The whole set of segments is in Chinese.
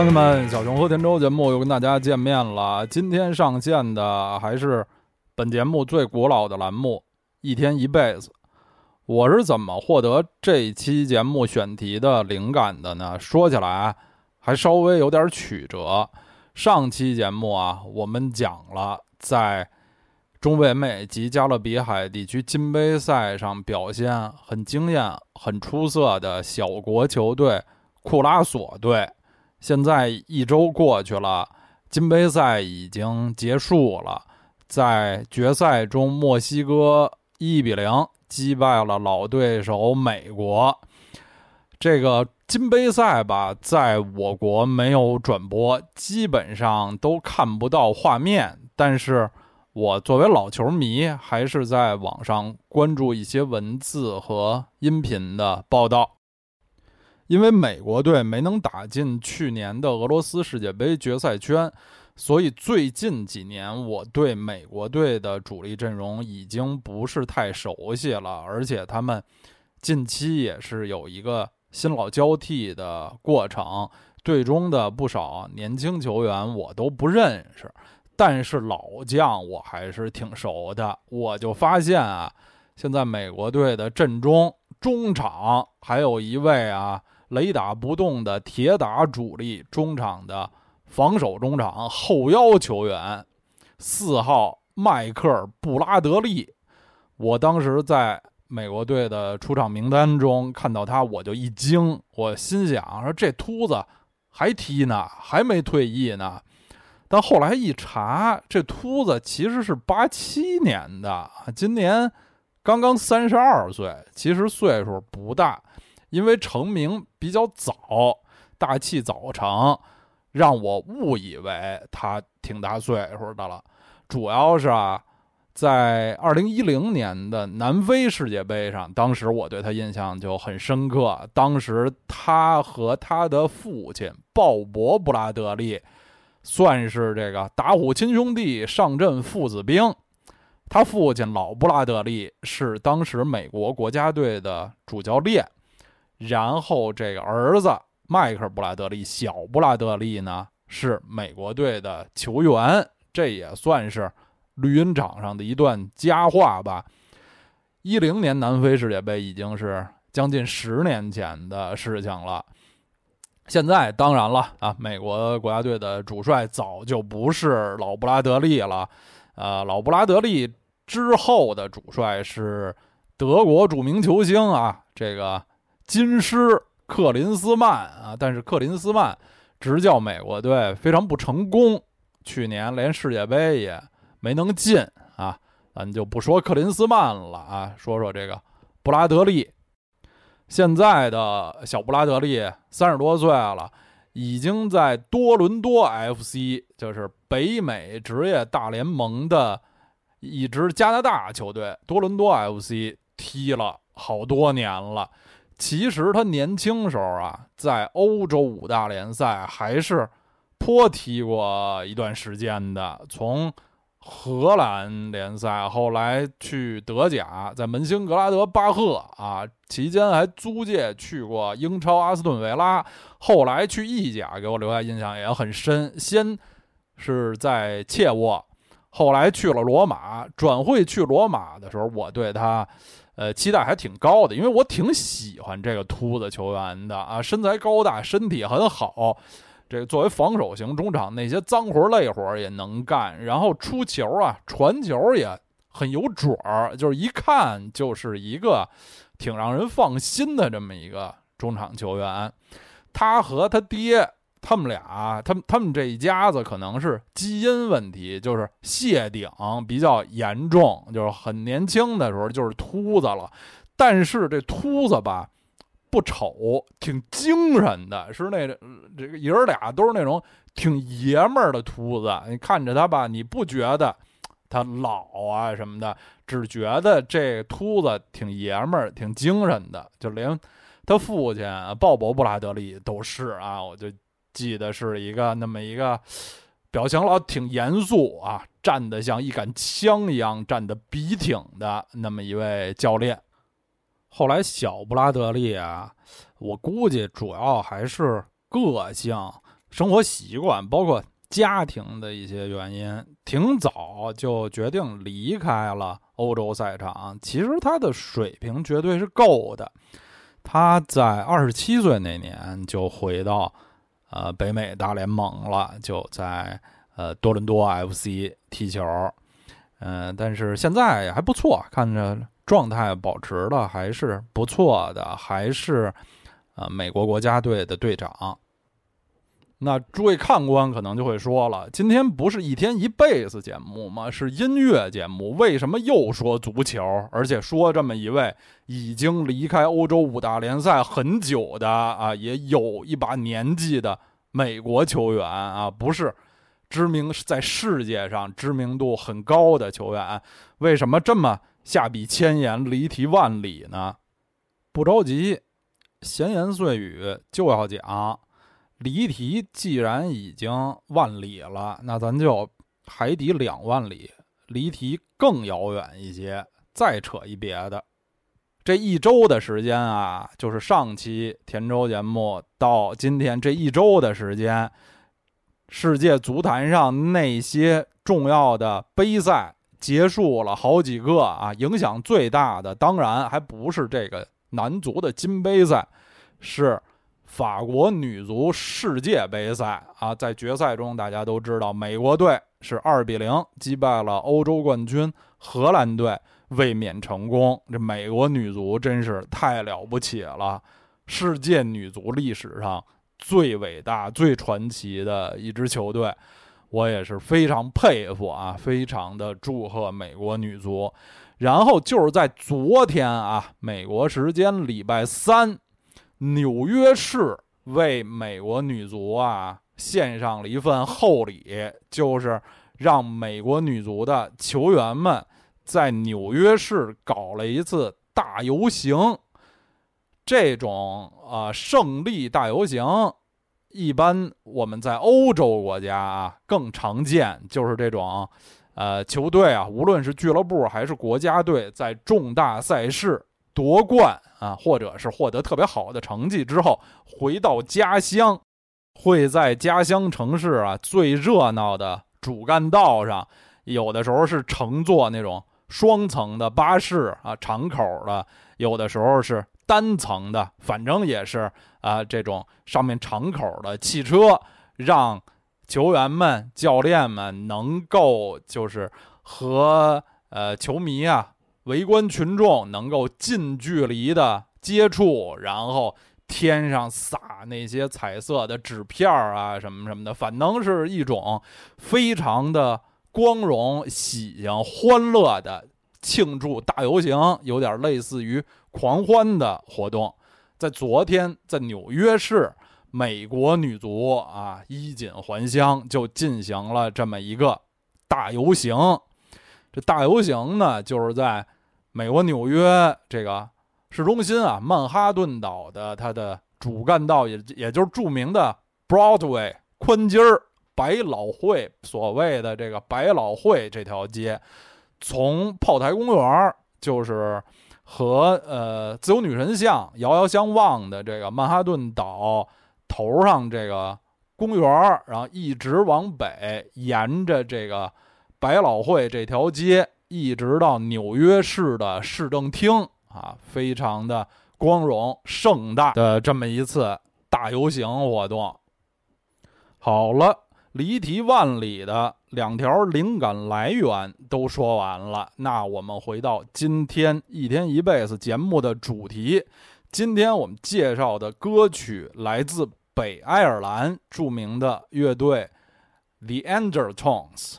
兄弟们，小熊和田周节目又跟大家见面了。今天上线的还是本节目最古老的栏目“一天一辈子”。我是怎么获得这期节目选题的灵感的呢？说起来还稍微有点曲折。上期节目啊，我们讲了在中北美及加勒比海地区金杯赛上表现很惊艳、很出色的小国球队库拉索队。现在一周过去了，金杯赛已经结束了。在决赛中，墨西哥一比零击败了老对手美国。这个金杯赛吧，在我国没有转播，基本上都看不到画面。但是我作为老球迷，还是在网上关注一些文字和音频的报道。因为美国队没能打进去年的俄罗斯世界杯决赛圈，所以最近几年我对美国队的主力阵容已经不是太熟悉了，而且他们近期也是有一个新老交替的过程，队中的不少年轻球员我都不认识，但是老将我还是挺熟的。我就发现啊，现在美国队的阵中中场还有一位啊。雷打不动的铁打主力中场的防守中场后腰球员，四号迈克尔布拉德利。我当时在美国队的出场名单中看到他，我就一惊，我心想说这秃子还踢呢，还没退役呢。但后来一查，这秃子其实是八七年的，今年刚刚三十二岁，其实岁数不大。因为成名比较早，大器早成，让我误以为他挺大岁数的了。主要是啊，在二零一零年的南非世界杯上，当时我对他印象就很深刻。当时他和他的父亲鲍勃·布拉德利算是这个打虎亲兄弟，上阵父子兵。他父亲老布拉德利是当时美国国家队的主教练。然后这个儿子迈克尔·布拉德利，小布拉德利呢是美国队的球员，这也算是绿茵场上的一段佳话吧。一零年南非世界杯已经是将近十年前的事情了。现在当然了啊，美国国家队的主帅早就不是老布拉德利了，呃，老布拉德利之后的主帅是德国著名球星啊，这个。金狮克林斯曼啊，但是克林斯曼执教美国队非常不成功，去年连世界杯也没能进啊。咱就不说克林斯曼了啊，说说这个布拉德利。现在的小布拉德利三十多岁了，已经在多伦多 FC，就是北美职业大联盟的一支加拿大球队多伦多 FC 踢了好多年了。其实他年轻时候啊，在欧洲五大联赛还是颇踢过一段时间的。从荷兰联赛，后来去德甲，在门兴格拉德巴赫啊，期间还租借去过英超阿斯顿维拉。后来去意甲，给我留下印象也很深。先是在切沃，后来去了罗马。转会去罗马的时候，我对他。呃，期待还挺高的，因为我挺喜欢这个秃子球员的啊，身材高大，身体很好。这个作为防守型中场，那些脏活累活也能干，然后出球啊，传球也很有准儿，就是一看就是一个挺让人放心的这么一个中场球员。他和他爹。他们俩，他们他们这一家子可能是基因问题，就是谢顶比较严重，就是很年轻的时候就是秃子了。但是这秃子吧，不丑，挺精神的，是那这个爷儿俩都是那种挺爷们儿的秃子。你看着他吧，你不觉得他老啊什么的，只觉得这秃子挺爷们儿、挺精神的。就连他父亲鲍勃·布拉德利都是啊，我就。记得是一个那么一个表情老挺严肃啊，站得像一杆枪一样，站得笔挺的那么一位教练。后来小布拉德利啊，我估计主要还是个性生活习惯，包括家庭的一些原因，挺早就决定离开了欧洲赛场。其实他的水平绝对是够的。他在二十七岁那年就回到呃北美大联盟了，就在呃多伦多 FC 踢球。嗯，但是现在还不错，看着状态保持的还是不错的，还是呃美国国家队的队长。那诸位看官可能就会说了，今天不是一天一辈子节目吗？是音乐节目，为什么又说足球？而且说这么一位已经离开欧洲五大联赛很久的啊，也有一把年纪的美国球员啊，不是知名在世界上知名度很高的球员，为什么这么下笔千言，离题万里呢？不着急，闲言碎语就要讲。离题既然已经万里了，那咱就海底两万里，离题更遥远一些，再扯一别的。这一周的时间啊，就是上期田周节目到今天这一周的时间，世界足坛上那些重要的杯赛结束了好几个啊，影响最大的当然还不是这个男足的金杯赛，是。法国女足世界杯赛啊，在决赛中，大家都知道，美国队是二比零击败了欧洲冠军荷兰队，卫冕成功。这美国女足真是太了不起了，世界女足历史上最伟大、最传奇的一支球队，我也是非常佩服啊，非常的祝贺美国女足。然后就是在昨天啊，美国时间礼拜三。纽约市为美国女足啊献上了一份厚礼，就是让美国女足的球员们在纽约市搞了一次大游行。这种啊胜利大游行，一般我们在欧洲国家啊更常见，就是这种呃球队啊，无论是俱乐部还是国家队，在重大赛事。夺冠啊，或者是获得特别好的成绩之后，回到家乡，会在家乡城市啊最热闹的主干道上，有的时候是乘坐那种双层的巴士啊，敞口的；有的时候是单层的，反正也是啊这种上面敞口的汽车，让球员们、教练们能够就是和呃球迷啊。围观群众能够近距离的接触，然后天上撒那些彩色的纸片儿啊，什么什么的，反正是一种非常的光荣、喜庆、欢乐的庆祝大游行，有点类似于狂欢的活动。在昨天，在纽约市，美国女足啊衣锦还乡，就进行了这么一个大游行。这大游行呢，就是在美国纽约这个市中心啊，曼哈顿岛的它的主干道，也也就是著名的 Broadway 宽街儿百老汇，所谓的这个百老汇这条街，从炮台公园就是和呃自由女神像遥遥相望的这个曼哈顿岛头上这个公园然后一直往北，沿着这个。百老汇这条街一直到纽约市的市政厅啊，非常的光荣盛大的这么一次大游行活动。好了，离题万里的两条灵感来源都说完了，那我们回到今天一天一辈子节目的主题。今天我们介绍的歌曲来自北爱尔兰著名的乐队 The Undertones。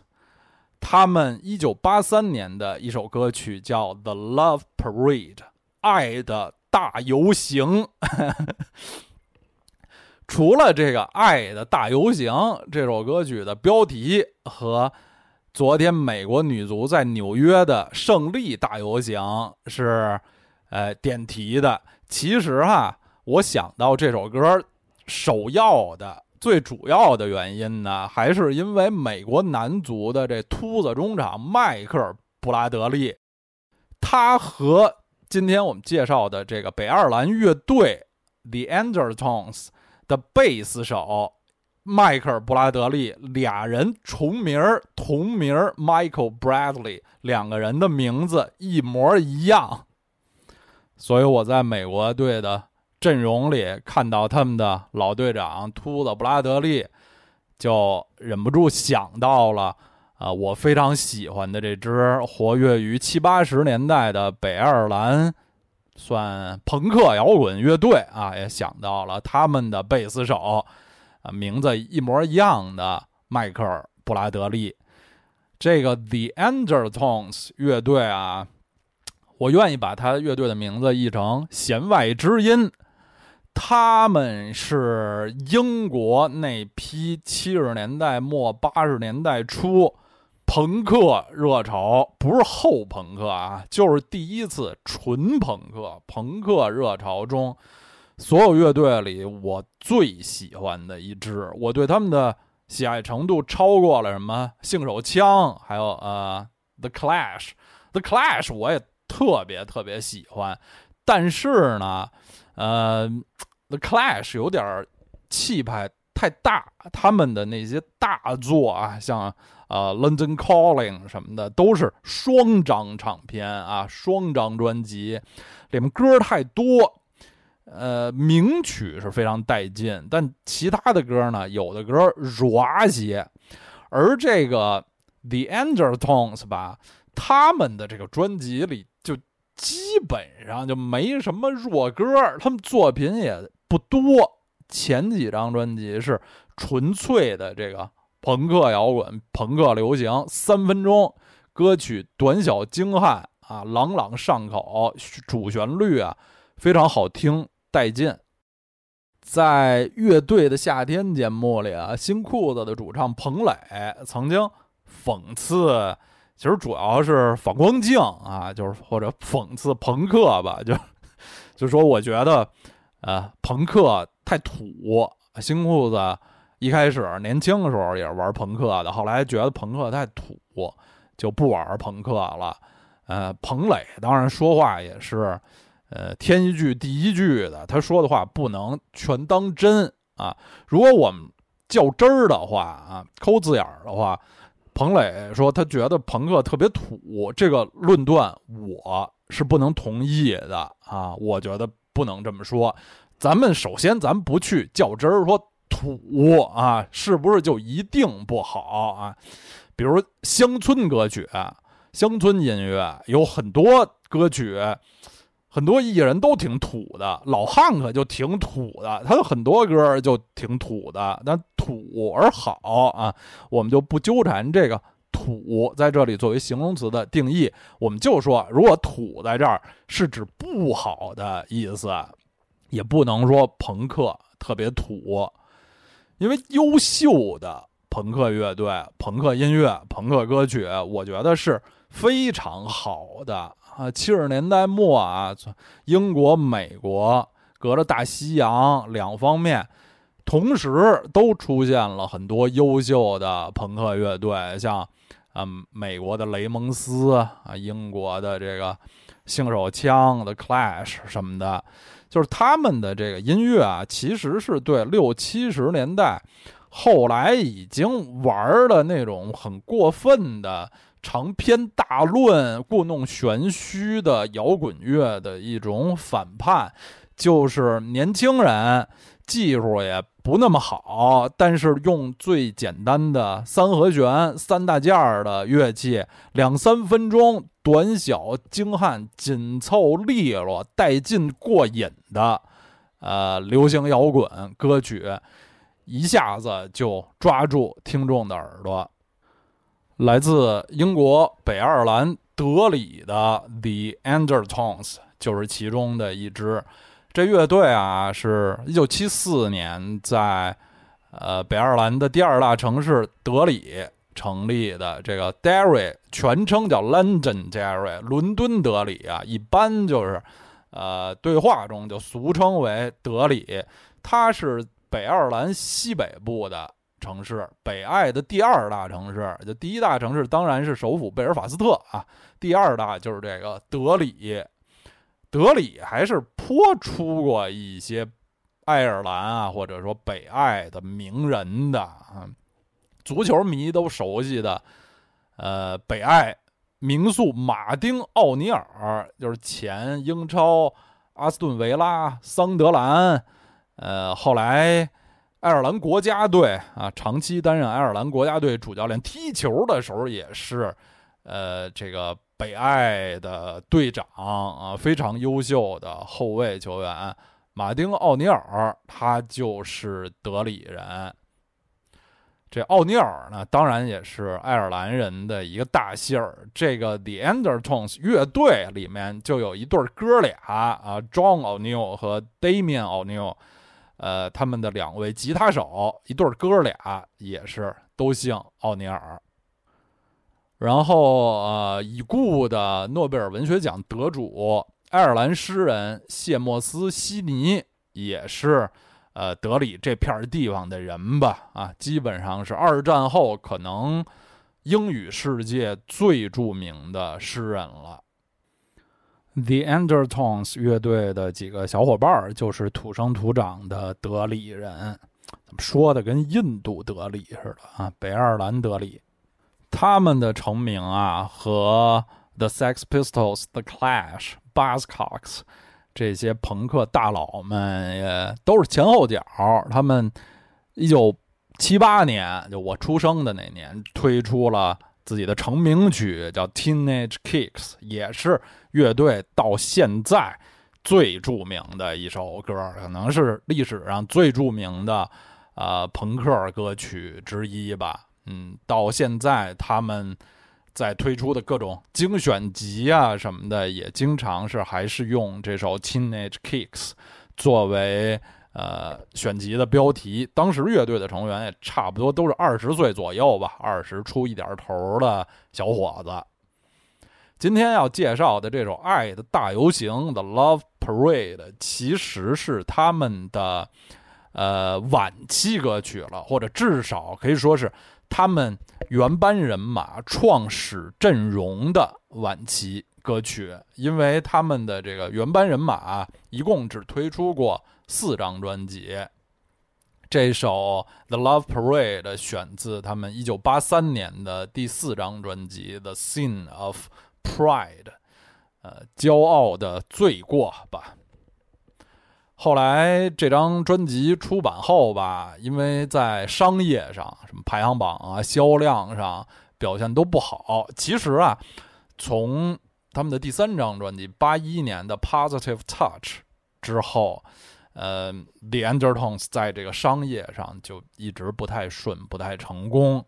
他们一九八三年的一首歌曲叫《The Love Parade》，爱的大游行。除了这个“爱的大游行”这首歌曲的标题和昨天美国女足在纽约的胜利大游行是呃点题的，其实哈，我想到这首歌首要的。最主要的原因呢，还是因为美国男足的这秃子中场迈克尔·布拉德利，他和今天我们介绍的这个北爱尔兰乐队 The Undertones 的贝斯手迈克尔·布拉德利，俩人重名儿，同名 Michael Bradley，两个人的名字一模一样，所以我在美国队的阵容里看到他们的老队长秃子布拉德利，就忍不住想到了。啊，我非常喜欢的这支活跃于七八十年代的北爱尔兰，算朋克摇滚乐队啊，也想到了他们的贝斯手，啊，名字一模一样的迈克尔·布拉德利。这个 The Undertones 乐队啊，我愿意把他乐队的名字译成“弦外之音”。他们是英国那批七十年代末八十年代初。朋克热潮不是后朋克啊，就是第一次纯朋克。朋克热潮中，所有乐队里我最喜欢的一支，我对他们的喜爱程度超过了什么性手枪，还有呃 The Clash。The Clash 我也特别特别喜欢，但是呢，呃，The Clash 有点气派太大，他们的那些大作啊，像。呃，London Calling 什么的都是双张唱片啊，双张专辑，里面歌太多，呃，名曲是非常带劲，但其他的歌呢，有的歌软些。而这个 The Undertones 吧，他们的这个专辑里就基本上就没什么弱歌，他们作品也不多，前几张专辑是纯粹的这个。朋克摇滚、朋克流行，三分钟歌曲，短小精悍啊，朗朗上口，主旋律啊非常好听，带劲。在乐队的夏天节目里啊，新裤子的主唱彭磊曾经讽刺，其实主要是反光镜啊，就是或者讽刺朋克吧，就就说我觉得呃朋克太土，新裤子。一开始年轻的时候也是玩朋克的，后来觉得朋克太土，就不玩朋克了。呃，彭磊当然说话也是，呃，添一句第一句的，他说的话不能全当真啊。如果我们较真儿的话啊，抠字眼儿的话，彭磊说他觉得朋克特别土，这个论断我是不能同意的啊。我觉得不能这么说。咱们首先咱不去较真儿说。土啊，是不是就一定不好啊？比如乡村歌曲、乡村音乐，有很多歌曲，很多艺人都挺土的。老汉可就挺土的，他有很多歌就挺土的。但土而好啊，我们就不纠缠这个土在这里作为形容词的定义。我们就说，如果土在这儿是指不好的意思，也不能说朋克特别土。因为优秀的朋克乐队、朋克音乐、朋克歌曲，我觉得是非常好的啊。七十年代末啊，英国、美国隔着大西洋两方面，同时都出现了很多优秀的朋克乐队，像嗯，美国的雷蒙斯啊，英国的这个性手枪的 Clash 什么的。就是他们的这个音乐啊，其实是对六七十年代后来已经玩的那种很过分的长篇大论、故弄玄虚的摇滚乐的一种反叛。就是年轻人技术也不那么好，但是用最简单的三和弦、三大件儿的乐器，两三分钟。短小精悍、紧凑利落、带劲过瘾的，呃，流行摇滚歌曲，一下子就抓住听众的耳朵。来自英国北爱尔兰德里的 The Undertones 就是其中的一支。这乐队啊，是一九七四年在呃北爱尔兰的第二大城市德里。成立的这个 Derry 全称叫 London Derry，伦敦德里啊，一般就是，呃，对话中就俗称为德里。它是北爱尔兰西北部的城市，北爱的第二大城市。就第一大城市当然是首府贝尔法斯特啊，第二大就是这个德里。德里还是颇出过一些爱尔兰啊，或者说北爱的名人的啊，足球迷都熟悉的，呃，北爱名宿马丁·奥尼尔，就是前英超阿斯顿维拉、桑德兰，呃，后来爱尔兰国家队啊，长期担任爱尔兰国家队主教练，踢球的时候也是，呃，这个。北爱的队长啊，非常优秀的后卫球员马丁·奥尼尔，他就是德里人。这奥尼尔呢，当然也是爱尔兰人的一个大姓儿。这个 The Undertones 乐队里面就有一对哥俩啊，John O'Neill 和 Damian O'Neill，呃，他们的两位吉他手，一对哥俩也是都姓奥尼尔。然后，呃，已故的诺贝尔文学奖得主爱尔兰诗人谢莫斯·悉尼也是，呃，德里这片地方的人吧？啊，基本上是二战后可能英语世界最著名的诗人了。The Undertones 乐队的几个小伙伴就是土生土长的德里人，说的跟印度德里似的啊？北爱尔兰德里。他们的成名啊，和 The Sex Pistols、The Clash、Buzzcocks 这些朋克大佬们也都是前后脚。他们一九七八年，就我出生的那年，推出了自己的成名曲，叫《Teenage Kicks》，也是乐队到现在最著名的一首歌，可能是历史上最著名的呃朋克歌曲之一吧。嗯，到现在他们在推出的各种精选集啊什么的，也经常是还是用这首《Teenage Kicks》作为呃选集的标题。当时乐队的成员也差不多都是二十岁左右吧，二十出一点头的小伙子。今天要介绍的这首《爱的大游行》The《Love Parade》，其实是他们的呃晚期歌曲了，或者至少可以说是。他们原班人马创始阵容的晚期歌曲，因为他们的这个原班人马一共只推出过四张专辑。这首《The Love Parade》选自他们1983年的第四张专辑《The Sin of Pride》，呃，骄傲的罪过吧。后来这张专辑出版后吧，因为在商业上、什么排行榜啊、销量上表现都不好。其实啊，从他们的第三张专辑八一年的《Positive Touch》之后，呃，The Undertones 在这个商业上就一直不太顺、不太成功。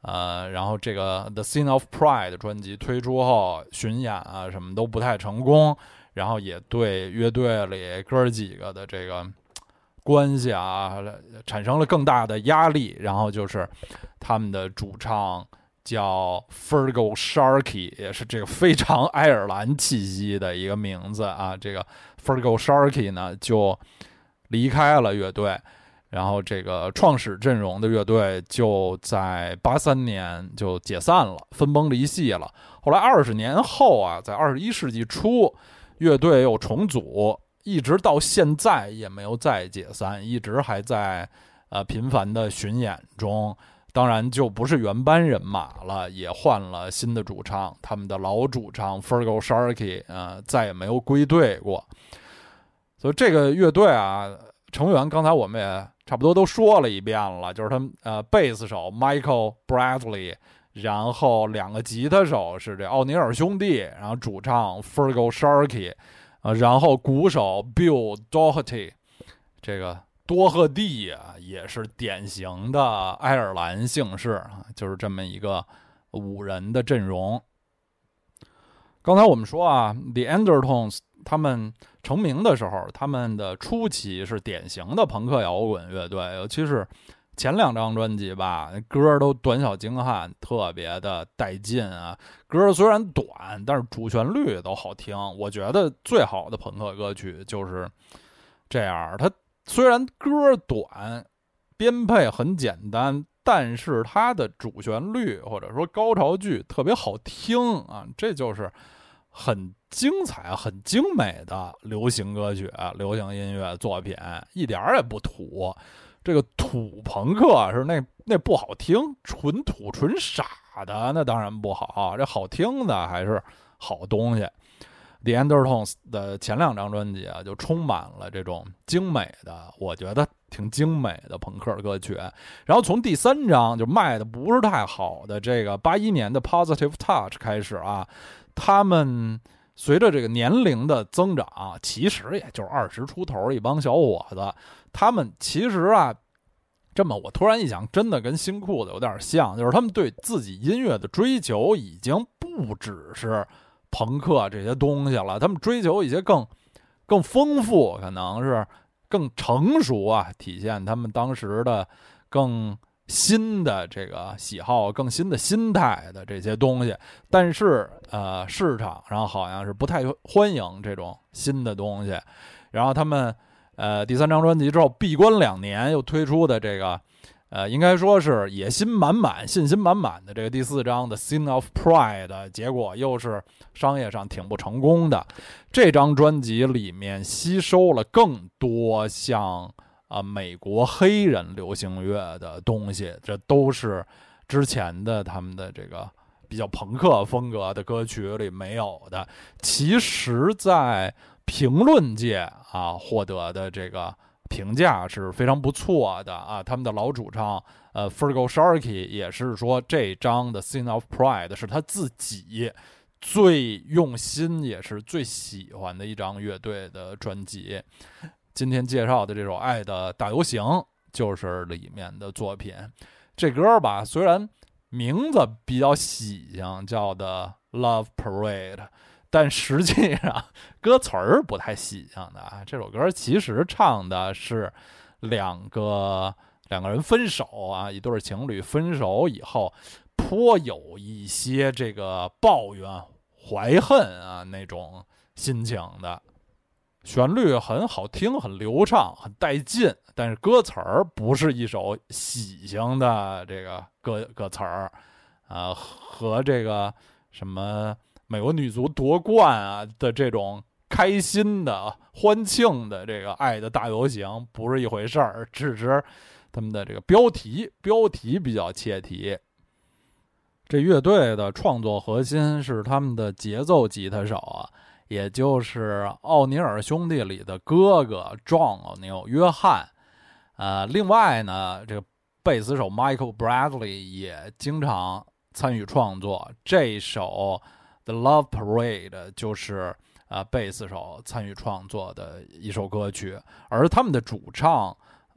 呃，然后这个《The Sin of Pride》专辑推出后，巡演啊什么都不太成功。然后也对乐队里哥几个的这个关系啊产生了更大的压力。然后就是他们的主唱叫 Fergal Sharkey，也是这个非常爱尔兰气息的一个名字啊。这个 Fergal Sharkey 呢就离开了乐队，然后这个创始阵容的乐队就在八三年就解散了，分崩离析了。后来二十年后啊，在二十一世纪初。乐队又重组，一直到现在也没有再解散，一直还在呃频繁的巡演中。当然就不是原班人马了，也换了新的主唱。他们的老主唱 Fergal Sharkey 呃再也没有归队过。所以这个乐队啊，成员刚才我们也差不多都说了一遍了，就是他们呃贝斯手 Michael Bradley。然后两个吉他手是这奥尼尔兄弟，然后主唱 Fergal Sharkey，啊，然后鼓手 Bill Doherty，这个多赫蒂啊，也是典型的爱尔兰姓氏啊，就是这么一个五人的阵容。刚才我们说啊，The Undertones 他们成名的时候，他们的初期是典型的朋克摇滚乐队，尤其是。前两张专辑吧，歌都短小精悍，特别的带劲啊！歌虽然短，但是主旋律都好听。我觉得最好的朋克歌曲就是这样，它虽然歌短，编配很简单，但是它的主旋律或者说高潮句特别好听啊！这就是很精彩、很精美的流行歌曲、流行音乐作品，一点儿也不土。这个土朋克是那那不好听，纯土纯傻的，那当然不好。这好听的还是好东西。The Undertones 的前两张专辑啊，就充满了这种精美的，我觉得挺精美的朋克歌曲。然后从第三张就卖的不是太好的这个八一年的 Positive Touch 开始啊，他们随着这个年龄的增长，其实也就是二十出头一帮小伙子，他们其实啊，这么我突然一想，真的跟新裤子有点像，就是他们对自己音乐的追求已经不只是。朋克这些东西了，他们追求一些更更丰富，可能是更成熟啊，体现他们当时的更新的这个喜好、更新的心态的这些东西。但是呃，市场上好像是不太欢迎这种新的东西。然后他们呃第三张专辑之后闭关两年，又推出的这个。呃，应该说是野心满满、信心满满的这个第四张的《Sin of Pride》，结果又是商业上挺不成功的。这张专辑里面吸收了更多像啊美国黑人流行乐的东西，这都是之前的他们的这个比较朋克风格的歌曲里没有的。其实，在评论界啊获得的这个。评价是非常不错的啊！他们的老主唱呃 Fergal Sharkey 也是说，这张的《Sin of Pride》是他自己最用心也是最喜欢的一张乐队的专辑。今天介绍的这首《爱的大游行》就是里面的作品。这歌吧，虽然名字比较喜庆，叫的《Love Parade》。但实际上，歌词儿不太喜庆的啊。这首歌其实唱的是两个两个人分手啊，一对情侣分手以后，颇有一些这个抱怨、怀恨啊那种心情的。旋律很好听，很流畅，很带劲。但是歌词儿不是一首喜庆的这个歌歌词儿啊，和这个什么。美国女足夺冠啊的这种开心的、欢庆的这个爱的大游行不是一回事儿，只是他们的这个标题标题比较切题。这乐队的创作核心是他们的节奏吉他手啊，也就是奥尼尔兄弟里的哥哥 John 奥尼尔约翰。呃，另外呢，这个贝斯手 Michael Bradley 也经常参与创作这首。The Love Parade 就是啊，贝斯手参与创作的一首歌曲，而他们的主唱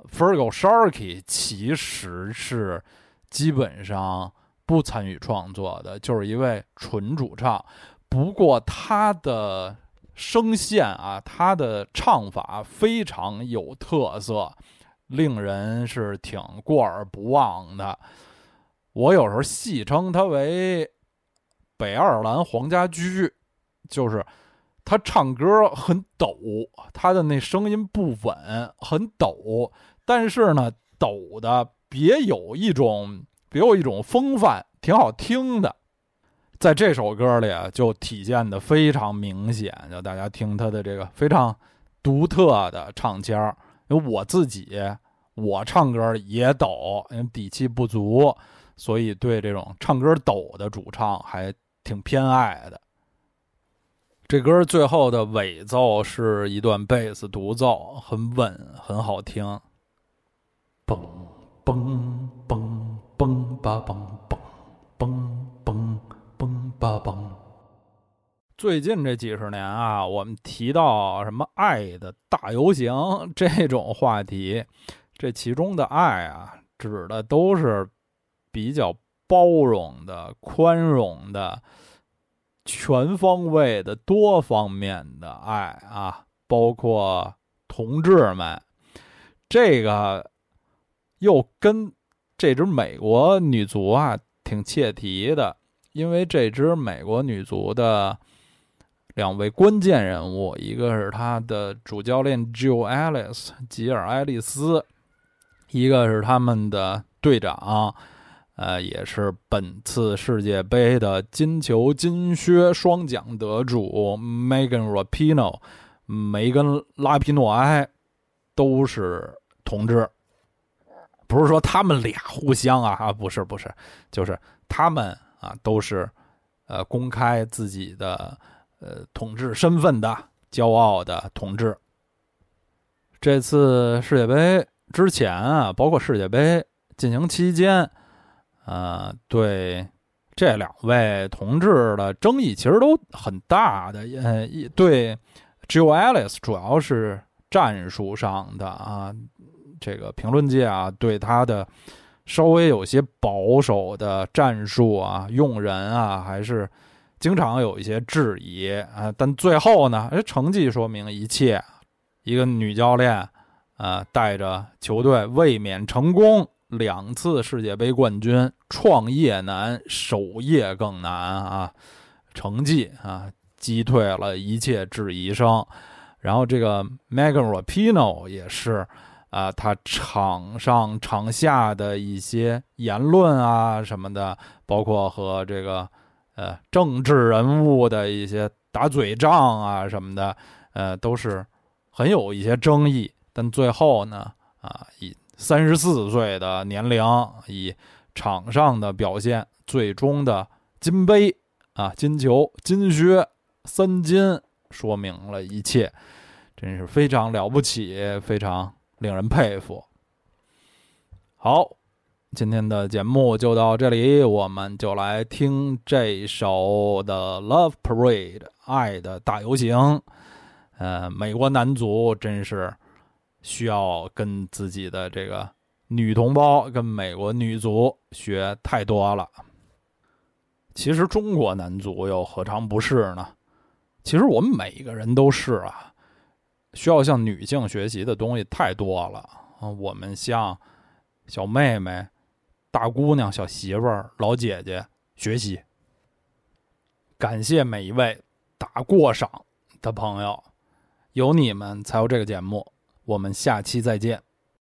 Fergal Sharkey 其实是基本上不参与创作的，就是一位纯主唱。不过他的声线啊，他的唱法非常有特色，令人是挺过耳不忘的。我有时候戏称他为。北爱尔兰黄家驹，就是他唱歌很抖，他的那声音不稳，很抖，但是呢，抖的别有一种别有一种风范，挺好听的。在这首歌里，就体现的非常明显，就大家听他的这个非常独特的唱腔。因为我自己我唱歌也抖，因为底气不足，所以对这种唱歌抖的主唱还。挺偏爱的。这歌最后的尾奏是一段贝斯独奏，很稳，很好听。嘣嘣嘣嘣吧嘣嘣嘣嘣嘣吧嘣。最近这几十年啊，我们提到什么“爱的大游行”这种话题，这其中的爱啊，指的都是比较。包容的、宽容的、全方位的、多方面的爱啊，包括同志们，这个又跟这支美国女足啊挺切题的，因为这支美国女足的两位关键人物，一个是她的主教练 Joe Ellis 吉尔·爱丽丝，一个是他们的队长。呃，也是本次世界杯的金球金靴双奖得主 Megan Rapinoe，梅根拉皮诺埃都是同志。不是说他们俩互相啊，不是不是，就是他们啊都是呃公开自己的呃统治身份的骄傲的统治。这次世界杯之前啊，包括世界杯进行期间，呃，对这两位同志的争议其实都很大的。呃，对 Joe Ellis 主要是战术上的啊。这个评论界啊，对他的稍微有些保守的战术啊、用人啊，还是经常有一些质疑啊。但最后呢，成绩说明一切。一个女教练啊，带着球队卫冕成功，两次世界杯冠军，创业难，守业更难啊。成绩啊，击退了一切质疑声。然后这个 Megan Rapinoe 也是。啊，他场上场下的一些言论啊什么的，包括和这个呃政治人物的一些打嘴仗啊什么的，呃，都是很有一些争议。但最后呢，啊，以三十四岁的年龄，以场上的表现，最终的金杯啊，金球、金靴三金，说明了一切，真是非常了不起，非常。令人佩服。好，今天的节目就到这里，我们就来听这首的《Love Parade》爱的大游行。呃，美国男足真是需要跟自己的这个女同胞、跟美国女足学太多了。其实中国男足又何尝不是呢？其实我们每一个人都是啊。需要向女性学习的东西太多了啊！我们向小妹妹、大姑娘、小媳妇儿、老姐姐学习。感谢每一位打过赏的朋友，有你们才有这个节目。我们下期再见。